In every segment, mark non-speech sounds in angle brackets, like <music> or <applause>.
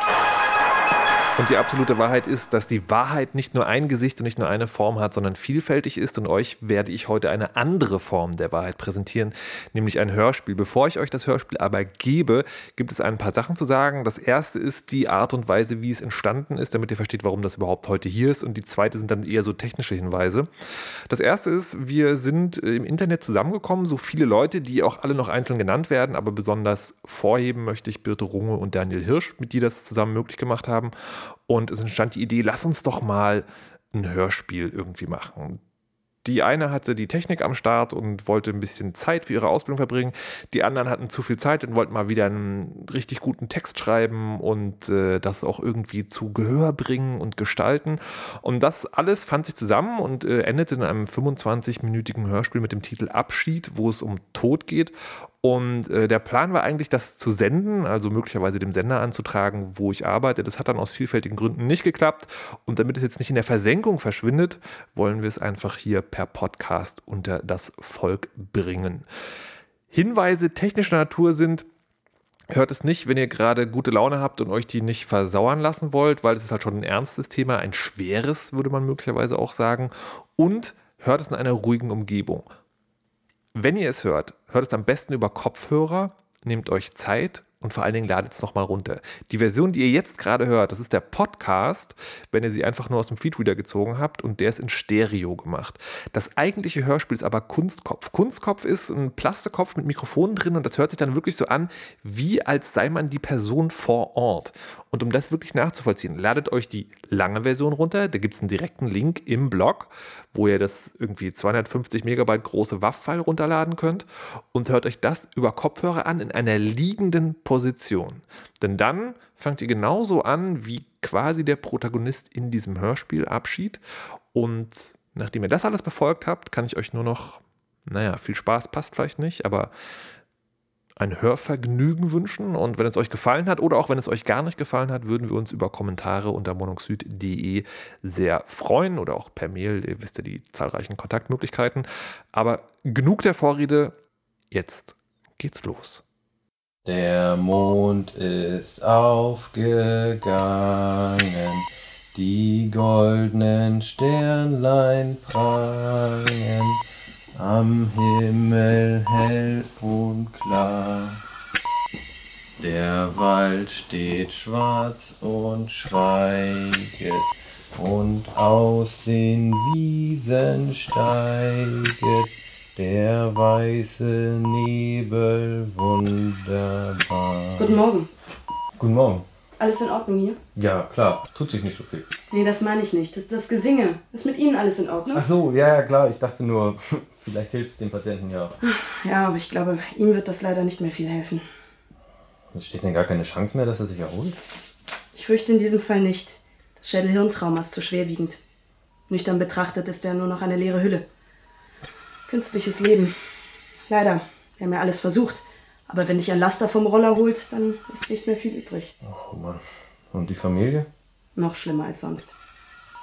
Wahrheit. Und die absolute Wahrheit ist, dass die Wahrheit nicht nur ein Gesicht und nicht nur eine Form hat, sondern vielfältig ist. Und euch werde ich heute eine andere Form der Wahrheit präsentieren, nämlich ein Hörspiel. Bevor ich euch das Hörspiel aber gebe, gibt es ein paar Sachen zu sagen. Das erste ist die Art und Weise, wie es entstanden ist, damit ihr versteht, warum das überhaupt heute hier ist. Und die zweite sind dann eher so technische Hinweise. Das erste ist, wir sind im Internet zusammengekommen, so viele Leute, die auch alle noch einzeln genannt werden, aber besonders vorheben möchte ich Birte Runge und Daniel Hirsch, mit die das zusammen möglich gemacht haben. Und es entstand die Idee, lass uns doch mal ein Hörspiel irgendwie machen. Die eine hatte die Technik am Start und wollte ein bisschen Zeit für ihre Ausbildung verbringen. Die anderen hatten zu viel Zeit und wollten mal wieder einen richtig guten Text schreiben und äh, das auch irgendwie zu Gehör bringen und gestalten. Und das alles fand sich zusammen und äh, endete in einem 25-minütigen Hörspiel mit dem Titel Abschied, wo es um Tod geht. Und äh, der Plan war eigentlich, das zu senden, also möglicherweise dem Sender anzutragen, wo ich arbeite. Das hat dann aus vielfältigen Gründen nicht geklappt. Und damit es jetzt nicht in der Versenkung verschwindet, wollen wir es einfach hier per Podcast unter das Volk bringen. Hinweise technischer Natur sind, Hört es nicht, wenn ihr gerade gute Laune habt und euch die nicht versauern lassen wollt, weil es ist halt schon ein ernstes Thema, ein schweres, würde man möglicherweise auch sagen. Und hört es in einer ruhigen Umgebung. Wenn ihr es hört, hört es am besten über Kopfhörer, nehmt euch Zeit und vor allen Dingen ladet es nochmal runter. Die Version, die ihr jetzt gerade hört, das ist der Podcast, wenn ihr sie einfach nur aus dem Feedreader gezogen habt und der ist in Stereo gemacht. Das eigentliche Hörspiel ist aber Kunstkopf. Kunstkopf ist ein Plastikkopf mit Mikrofonen drin und das hört sich dann wirklich so an, wie als sei man die Person vor Ort. Und um das wirklich nachzuvollziehen, ladet euch die lange Version runter. Da gibt es einen direkten Link im Blog, wo ihr das irgendwie 250 Megabyte große WAV-File runterladen könnt und hört euch das über Kopfhörer an in einer liegenden Position. Denn dann fangt ihr genauso an, wie quasi der Protagonist in diesem Hörspiel Abschied. Und nachdem ihr das alles befolgt habt, kann ich euch nur noch, naja, viel Spaß passt vielleicht nicht, aber ein Hörvergnügen wünschen. Und wenn es euch gefallen hat oder auch wenn es euch gar nicht gefallen hat, würden wir uns über Kommentare unter monoxid.de sehr freuen oder auch per Mail. Ihr wisst ja die zahlreichen Kontaktmöglichkeiten. Aber genug der Vorrede. Jetzt geht's los. Der Mond ist aufgegangen, die goldenen Sternlein prangen am Himmel hell und klar. Der Wald steht schwarz und schweiget, und aus den Wiesen steiget der weiße Nebel wunderbar. Guten Morgen. Guten Morgen. Alles in Ordnung hier? Ja, klar, tut sich nicht so viel. Nee, das meine ich nicht. Das, das Gesinge. Ist mit Ihnen alles in Ordnung? Ach so, ja, ja, klar. Ich dachte nur, <laughs> vielleicht hilft es dem Patienten ja. Ja, aber ich glaube, ihm wird das leider nicht mehr viel helfen. Es steht denn gar keine Chance mehr, dass er sich erholt? Ich fürchte in diesem Fall nicht. Das Schädelhirntrauma ist zu schwerwiegend. Nüchtern betrachtet ist er nur noch eine leere Hülle. Künstliches Leben. Leider. Wir haben ja alles versucht. Aber wenn dich ein Laster vom Roller holt, dann ist nicht mehr viel übrig. Oh Mann. Und die Familie? Noch schlimmer als sonst.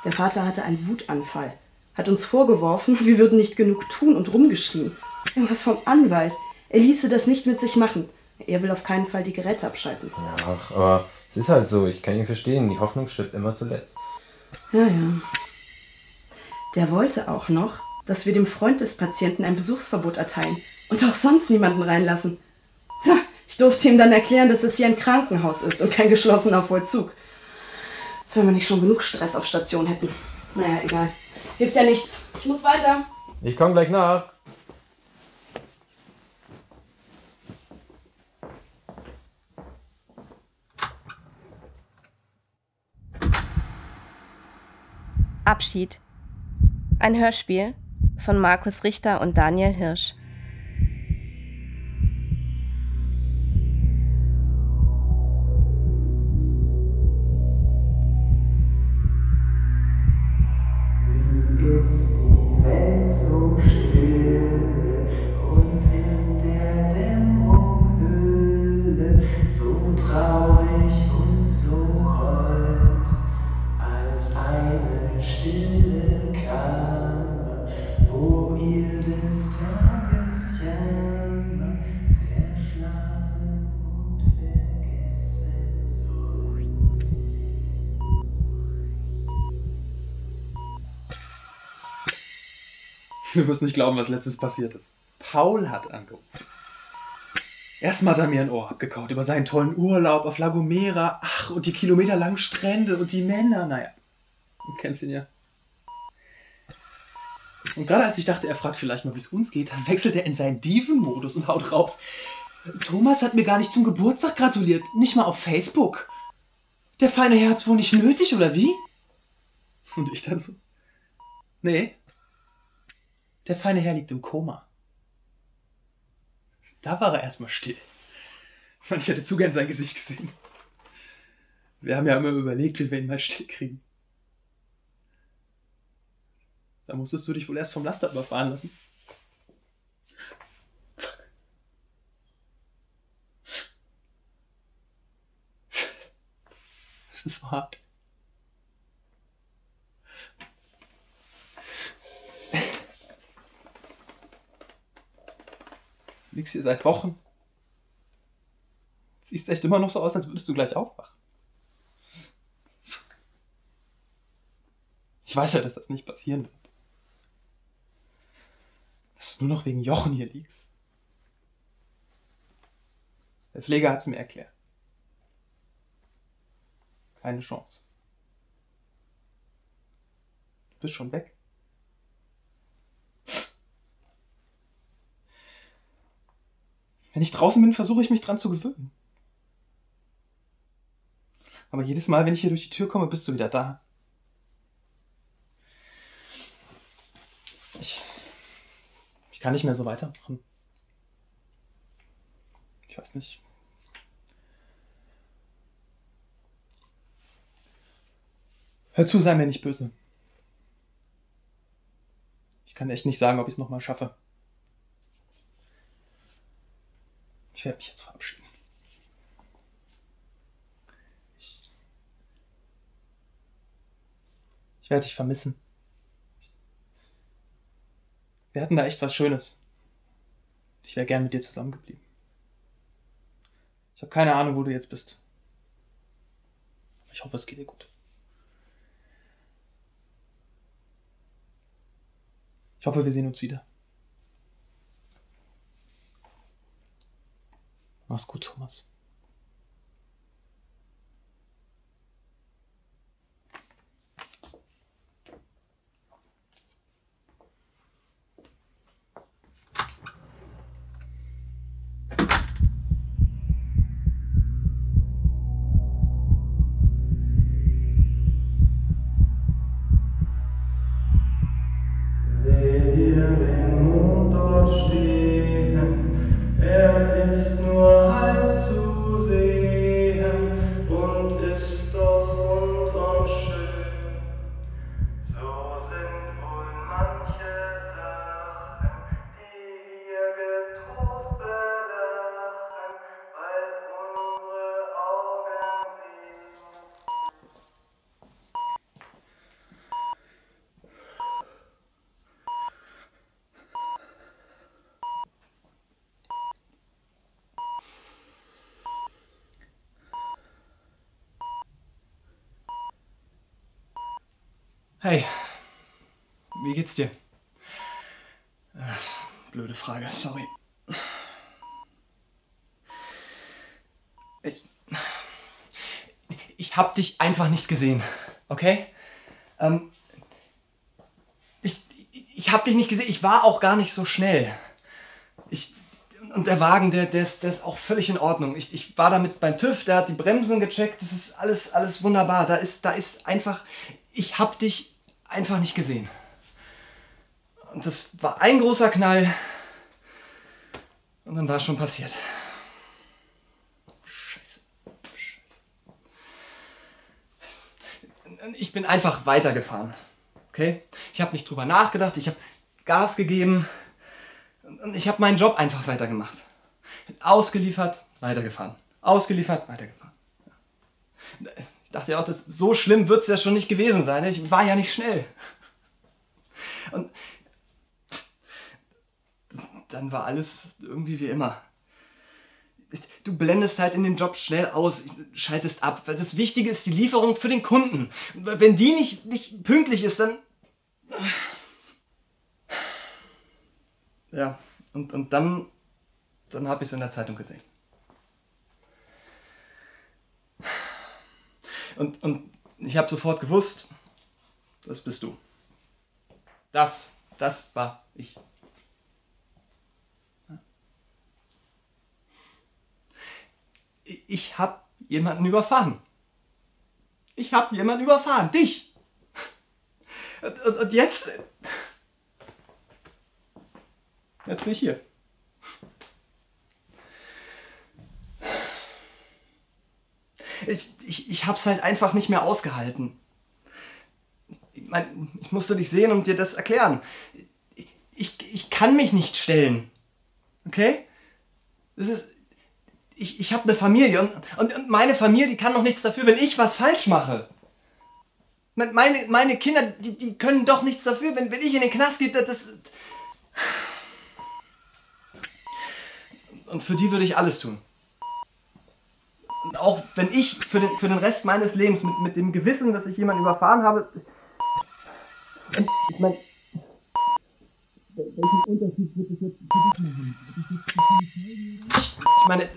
Der Vater hatte einen Wutanfall. Hat uns vorgeworfen, wir würden nicht genug tun und rumgeschrien. Irgendwas vom Anwalt. Er ließe das nicht mit sich machen. Er will auf keinen Fall die Geräte abschalten. Ach, aber es ist halt so. Ich kann ihn verstehen. Die Hoffnung stirbt immer zuletzt. Ja, ja. Der wollte auch noch, dass wir dem Freund des Patienten ein Besuchsverbot erteilen und auch sonst niemanden reinlassen. Tja, ich durfte ihm dann erklären, dass es hier ein Krankenhaus ist und kein geschlossener Vollzug. Als wenn wir nicht schon genug Stress auf Station hätten. Naja, egal. Hilft ja nichts. Ich muss weiter. Ich komme gleich nach. Abschied. Ein Hörspiel von Markus Richter und Daniel Hirsch. Du wirst nicht glauben, was letztens passiert ist. Paul hat angerufen. Erstmal hat er mir ein Ohr abgekaut über seinen tollen Urlaub auf La Gomera. Ach, und die kilometerlangen Strände und die Männer. Naja, du kennst ihn ja. Und gerade als ich dachte, er fragt vielleicht mal, wie es uns geht, dann wechselt er in seinen Diven-Modus und haut raus. Thomas hat mir gar nicht zum Geburtstag gratuliert. Nicht mal auf Facebook. Der feine hat's wohl nicht nötig, oder wie? Und ich dann so. Nee. Der feine Herr liegt im Koma. Da war er erstmal still. Ich hätte zu gern sein Gesicht gesehen. Wir haben ja immer überlegt, wie wir ihn mal still kriegen. Da musstest du dich wohl erst vom Laster überfahren lassen. Das ist hart. Liegst hier seit Wochen. Siehst echt immer noch so aus, als würdest du gleich aufwachen. Ich weiß ja, dass das nicht passieren wird. Dass du nur noch wegen Jochen hier liegst. Der Pfleger hat es mir erklärt. Keine Chance. Du bist schon weg. Wenn ich draußen bin, versuche ich mich dran zu gewöhnen. Aber jedes Mal, wenn ich hier durch die Tür komme, bist du wieder da. Ich, ich kann nicht mehr so weitermachen. Ich weiß nicht. Hör zu, sei mir nicht böse. Ich kann echt nicht sagen, ob ich es nochmal schaffe. Ich werde mich jetzt verabschieden. Ich, ich werde dich vermissen. Wir hatten da echt was Schönes. Ich wäre gern mit dir zusammengeblieben. Ich habe keine Ahnung, wo du jetzt bist. Ich hoffe, es geht dir gut. Ich hoffe, wir sehen uns wieder. Mach's gut, Thomas. Hey, wie geht's dir? Äh, Blöde Frage, sorry. Ich, ich hab dich einfach nicht gesehen, okay? Ähm, ich, ich hab dich nicht gesehen, ich war auch gar nicht so schnell. Ich, und der Wagen, der, der, ist, der ist auch völlig in Ordnung. Ich, ich war damit beim TÜV, der hat die Bremsen gecheckt, das ist alles, alles wunderbar. Da ist, da ist einfach, ich hab dich einfach nicht gesehen. Und das war ein großer Knall. Und dann war es schon passiert. Scheiße. Scheiße. Ich bin einfach weitergefahren. Okay? Ich habe nicht drüber nachgedacht, ich habe Gas gegeben und ich habe meinen Job einfach weitergemacht. Ausgeliefert, weitergefahren. Ausgeliefert, weitergefahren. Dachte ja auch, das, so schlimm wird es ja schon nicht gewesen sein. Ich war ja nicht schnell. Und dann war alles irgendwie wie immer. Du blendest halt in den Job schnell aus, schaltest ab, weil das Wichtige ist die Lieferung für den Kunden. Wenn die nicht, nicht pünktlich ist, dann. Ja, und, und dann, dann habe ich es in der Zeitung gesehen. Und, und ich habe sofort gewusst, das bist du. Das, das war ich. Ich, habe jemanden überfahren. Ich habe jemanden überfahren. Dich. Und, und, und jetzt. Jetzt bin ich hier. Ich, ich, ich hab's halt einfach nicht mehr ausgehalten. Ich, mein, ich musste dich sehen und dir das erklären. Ich, ich, kann mich nicht stellen. Okay? Das ist. Ich, ich habe eine Familie und, und, und meine Familie, die kann doch nichts dafür, wenn ich was falsch mache. Meine, meine Kinder, die, die können doch nichts dafür, wenn, wenn ich in den Knast gehe, das, das. Und für die würde ich alles tun. Und auch wenn ich für den, für den Rest meines Lebens mit, mit dem Gewissen, dass ich jemanden überfahren habe. Ich meine. Welchen Unterschied wird das jetzt für dich machen? Ich meine.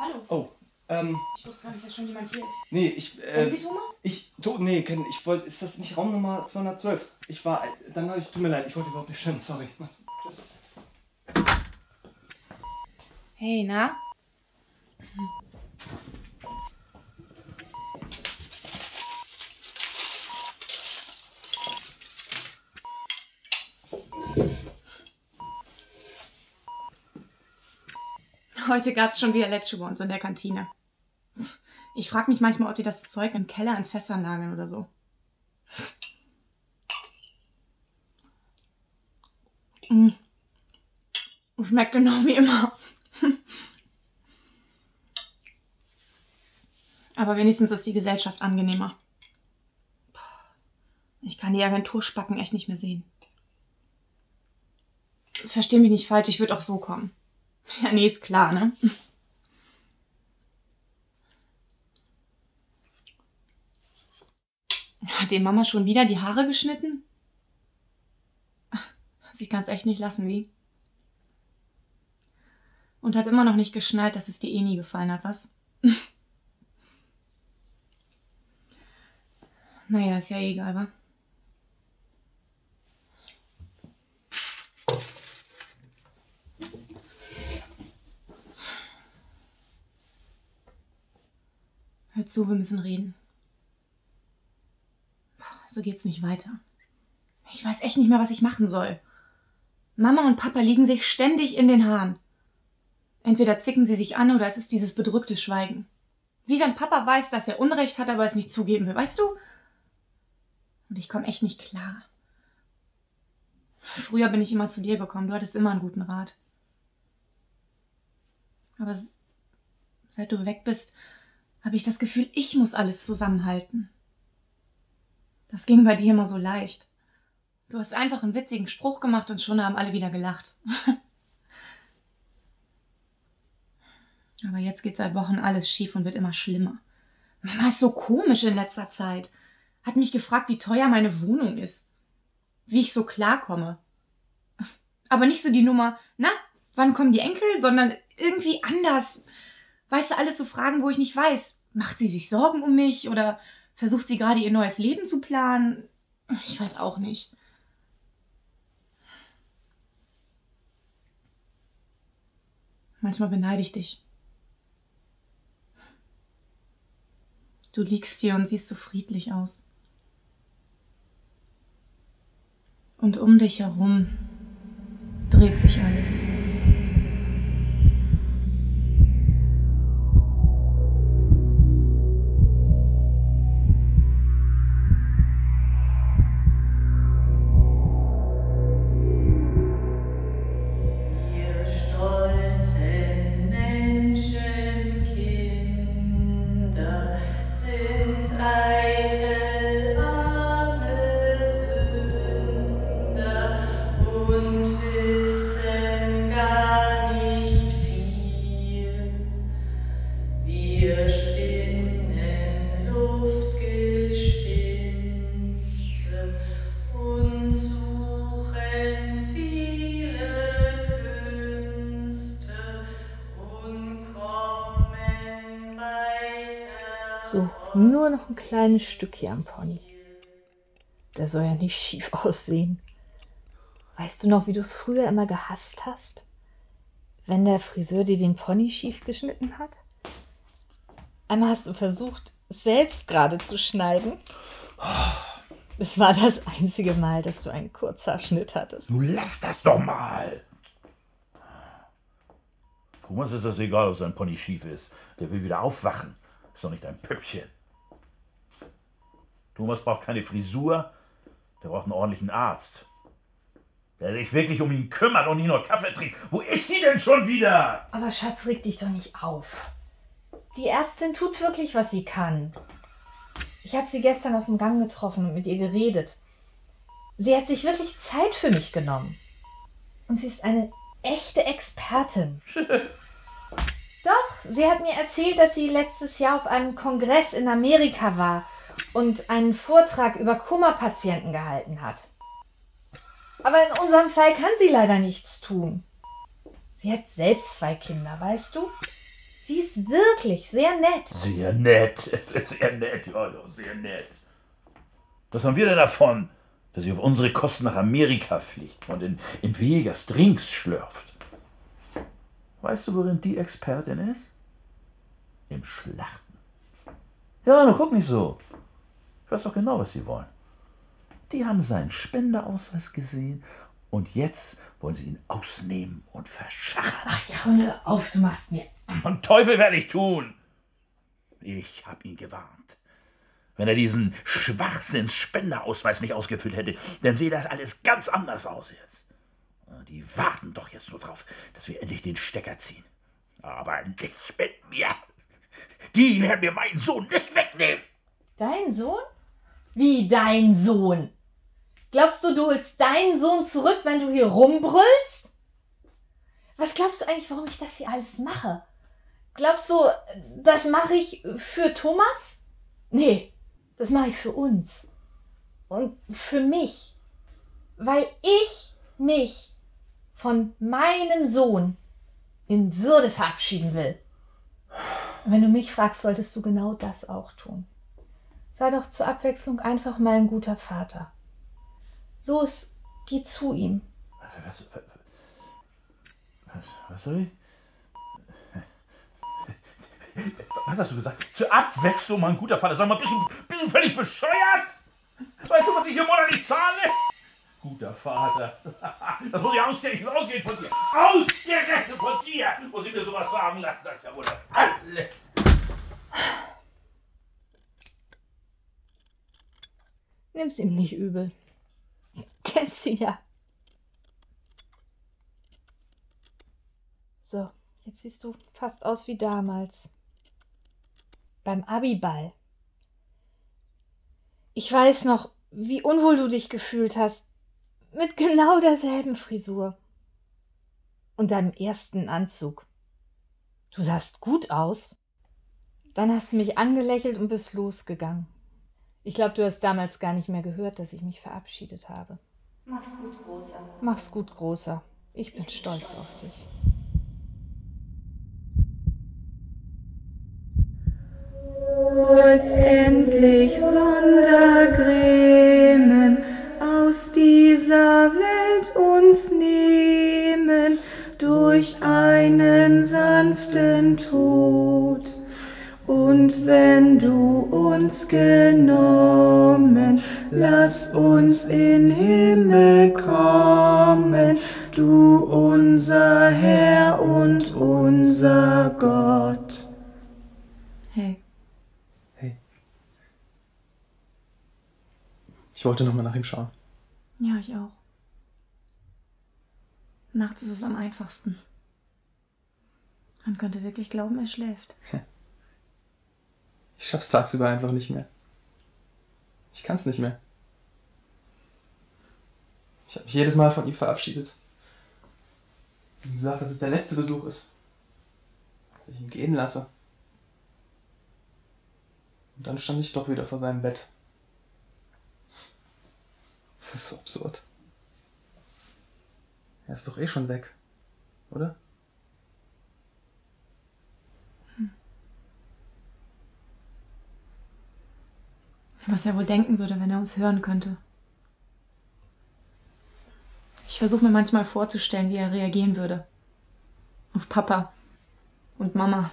Hallo, Oh, ähm. ich wusste gar nicht, dass schon jemand hier ist. Nee, ich. Äh, Sie Thomas? Ich. To, nee, kenn, ich wollte. Ist das nicht Raumnummer 212? Ich war. Dann habe ich. Tut mir leid, ich wollte überhaupt nicht stimmen, sorry. Tschüss. Hey, na? Heute gab's schon wieder Letsche bei uns in der Kantine. Ich frage mich manchmal, ob die das Zeug im Keller in Fässern lagern oder so. Mm. Schmeckt genau wie immer. Aber wenigstens ist die Gesellschaft angenehmer. Ich kann die Agenturspacken echt nicht mehr sehen. Versteh mich nicht falsch, ich würde auch so kommen. <laughs> Ja, nee, ist klar, ne? <laughs> Hat dir Mama schon wieder die Haare geschnitten? <laughs> Sie kann es echt nicht lassen, wie? Und hat immer noch nicht geschnallt, dass es dir eh nie gefallen hat, was? Naja, ist ja eh egal, wa? Hör zu, wir müssen reden. So geht's nicht weiter. Ich weiß echt nicht mehr, was ich machen soll. Mama und Papa liegen sich ständig in den Haaren. Entweder zicken sie sich an oder es ist dieses bedrückte Schweigen. Wie wenn Papa weiß, dass er Unrecht hat, aber es nicht zugeben will, weißt du? Und ich komme echt nicht klar. Früher bin ich immer zu dir gekommen, du hattest immer einen guten Rat. Aber seit du weg bist, habe ich das Gefühl, ich muss alles zusammenhalten. Das ging bei dir immer so leicht. Du hast einfach einen witzigen Spruch gemacht und schon haben alle wieder gelacht. <laughs> Aber jetzt geht seit Wochen alles schief und wird immer schlimmer. Mama ist so komisch in letzter Zeit. Hat mich gefragt, wie teuer meine Wohnung ist. Wie ich so klarkomme. Aber nicht so die Nummer, na, wann kommen die Enkel, sondern irgendwie anders. Weißt du, alles so Fragen, wo ich nicht weiß. Macht sie sich Sorgen um mich oder versucht sie gerade ihr neues Leben zu planen? Ich weiß auch nicht. Manchmal beneide ich dich. Du liegst hier und siehst so friedlich aus. Und um dich herum dreht sich alles. So, nur noch ein kleines Stück hier am Pony. Der soll ja nicht schief <laughs> aussehen. Weißt du noch, wie du es früher immer gehasst hast? Wenn der Friseur dir den Pony schief geschnitten hat? Einmal hast du versucht, selbst gerade zu schneiden. Es war das einzige Mal, dass du einen Kurzhaarschnitt hattest. Du lass das doch mal! Thomas ist das egal, ob sein Pony schief ist. Der will wieder aufwachen. Ist doch nicht ein Püppchen. Thomas braucht keine Frisur, der braucht einen ordentlichen Arzt. Der sich wirklich um ihn kümmert und nicht nur Kaffee trinkt. Wo ist sie denn schon wieder? Aber Schatz, reg dich doch nicht auf. Die Ärztin tut wirklich, was sie kann. Ich habe sie gestern auf dem Gang getroffen und mit ihr geredet. Sie hat sich wirklich Zeit für mich genommen. Und sie ist eine echte Expertin. <laughs> Doch, sie hat mir erzählt, dass sie letztes Jahr auf einem Kongress in Amerika war und einen Vortrag über Kummerpatienten gehalten hat. Aber in unserem Fall kann sie leider nichts tun. Sie hat selbst zwei Kinder, weißt du? Sie ist wirklich sehr nett. Sehr nett. <laughs> Sehr nett, ja, ja, sehr nett. Was haben wir denn davon, dass sie auf unsere Kosten nach Amerika fliegt und in, in Vegas Drinks schlürft? Weißt du, worin die Expertin ist? Im Schlachten. Ja, nun guck nicht so. Ich weiß doch genau, was sie wollen. Die haben seinen Spendeausweis gesehen und jetzt wollen sie ihn ausnehmen und verschachern. Ach ja, hör auf, du machst mir. Und Teufel werde ich tun. Ich habe ihn gewarnt. Wenn er diesen Schwachsinns-Spendeausweis nicht ausgefüllt hätte, dann sähe das alles ganz anders aus jetzt. Die warten doch jetzt nur drauf, dass wir endlich den Stecker ziehen. Aber nicht mit mir. Die werden mir meinen Sohn nicht wegnehmen. Dein Sohn? Wie dein Sohn? Glaubst du, du holst deinen Sohn zurück, wenn du hier rumbrüllst? Was glaubst du eigentlich, warum ich das hier alles mache? Glaubst du, das mache ich für Thomas? Nee, das mache ich für uns. Und für mich. Weil ich mich von meinem Sohn in Würde verabschieden will. Und wenn du mich fragst, solltest du genau das auch tun. Sei doch zur Abwechslung einfach mal ein guter Vater. Los, geh zu ihm. Was, was, was, was soll ich? Was hast du gesagt? Zur Abwechslung, mein guter Vater. Sag mal, bist du, bist du völlig bescheuert? Weißt du, was ich hier monatlich zahle? Guter Vater. <laughs> Das muss ich ausgerechnet ausgehen von dir. Ausgerechnet von dir muss ich mir sowas sagen lassen. Das ist ja wohl das Alle. Nimm's ihm nicht übel. Kennst ihn ja. So, jetzt siehst du fast aus wie damals. Beim Abiball. Ich weiß noch, wie unwohl du dich gefühlt hast. Mit genau derselben Frisur. Und deinem ersten Anzug. Du sahst gut aus. Dann hast du mich angelächelt und bist losgegangen. Ich glaube, du hast damals gar nicht mehr gehört, dass ich mich verabschiedet habe. Mach's gut, Großer. Mach's gut, Großer. Ich bin stolz auf dich. Uns genommen, lass uns in Himmel kommen, du unser Herr und unser Gott. Hey, Ich wollte nochmal nach ihm schauen. ja, ich auch. Nachts ist es am einfachsten. Man könnte wirklich glauben, er schläft. <laughs> Ich schaff's tagsüber einfach nicht mehr. Ich kann's nicht mehr. Ich habe mich jedes Mal von ihm verabschiedet. Und gesagt, dass es der letzte Besuch ist. Dass ich ihn gehen lasse. Und dann stand ich doch wieder vor seinem Bett. Das ist so absurd. Er ist doch eh schon weg, oder? Was er wohl denken würde, wenn er uns hören könnte. Ich versuche mir manchmal vorzustellen, wie er reagieren würde. Auf Papa und Mama.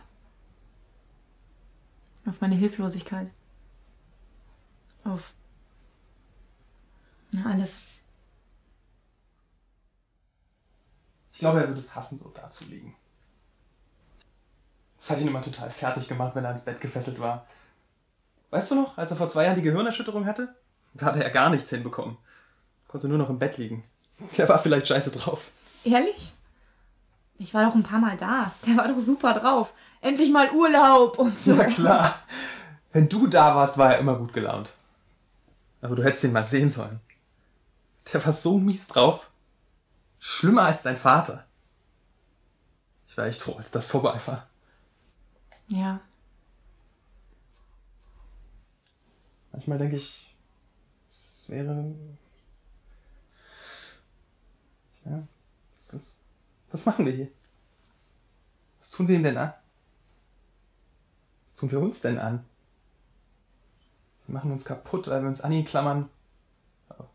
Auf meine Hilflosigkeit. Auf. Na, alles. Ich glaube, er würde es hassen, so dazulegen. Das hat ihn immer total fertig gemacht, wenn er ins Bett gefesselt war. Weißt du noch, als er vor zwei Jahren die Gehirnerschütterung hatte? Da hatte er gar nichts hinbekommen. Konnte nur noch im Bett liegen. Der war vielleicht scheiße drauf. Ehrlich? Ich war doch ein paar Mal da. Der war doch super drauf. Endlich mal Urlaub und so. Na klar. Wenn du da warst, war er immer gut gelaunt. Aber du hättest ihn mal sehen sollen. Der war so mies drauf. Schlimmer als dein Vater. Ich war echt froh, als das vorbei war. Ja. Manchmal denke ich, es wäre. Ja, was, was machen wir hier? Was tun wir ihm denn an? Was tun wir uns denn an? Wir machen uns kaputt, weil wir uns an ihn klammern. Aber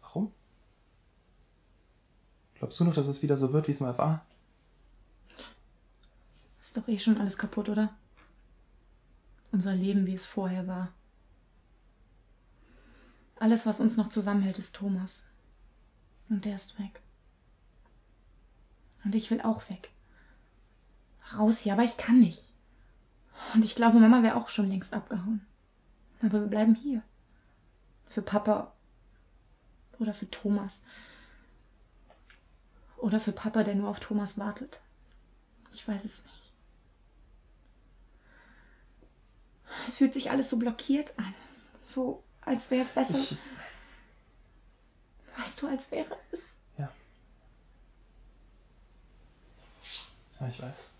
Warum? Glaubst du noch, dass es wieder so wird, wie es mal war? Ist doch eh schon alles kaputt, oder? Unser Leben, wie es vorher war. Alles, was uns noch zusammenhält, ist Thomas. Und der ist weg. Und ich will auch weg. Raus hier, aber ich kann nicht. Und ich glaube, Mama wäre auch schon längst abgehauen. Aber wir bleiben hier. Für Papa. Oder für Thomas. Oder für Papa, der nur auf Thomas wartet. Ich weiß es nicht. Es fühlt sich alles so blockiert an. So, als wäre es besser. Ich, weißt du, als wäre es. ja, ich weiß.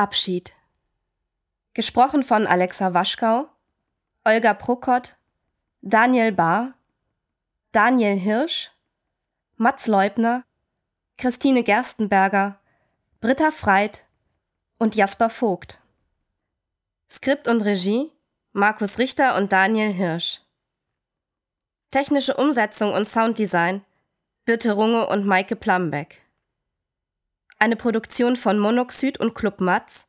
Abschied. Gesprochen von Alexa Waschkau, Olga Prokott, Daniel Bahr, Daniel Hirsch, Mats Leubner, Christine Gerstenberger, Britta Freit und Jasper Vogt. Skript und Regie Markus Richter und Daniel Hirsch. Technische Umsetzung und Sounddesign Birte Runge und Maike Plambeck. Eine Produktion von Monoxid und Club Matz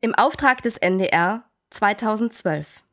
im Auftrag des NDR 2012.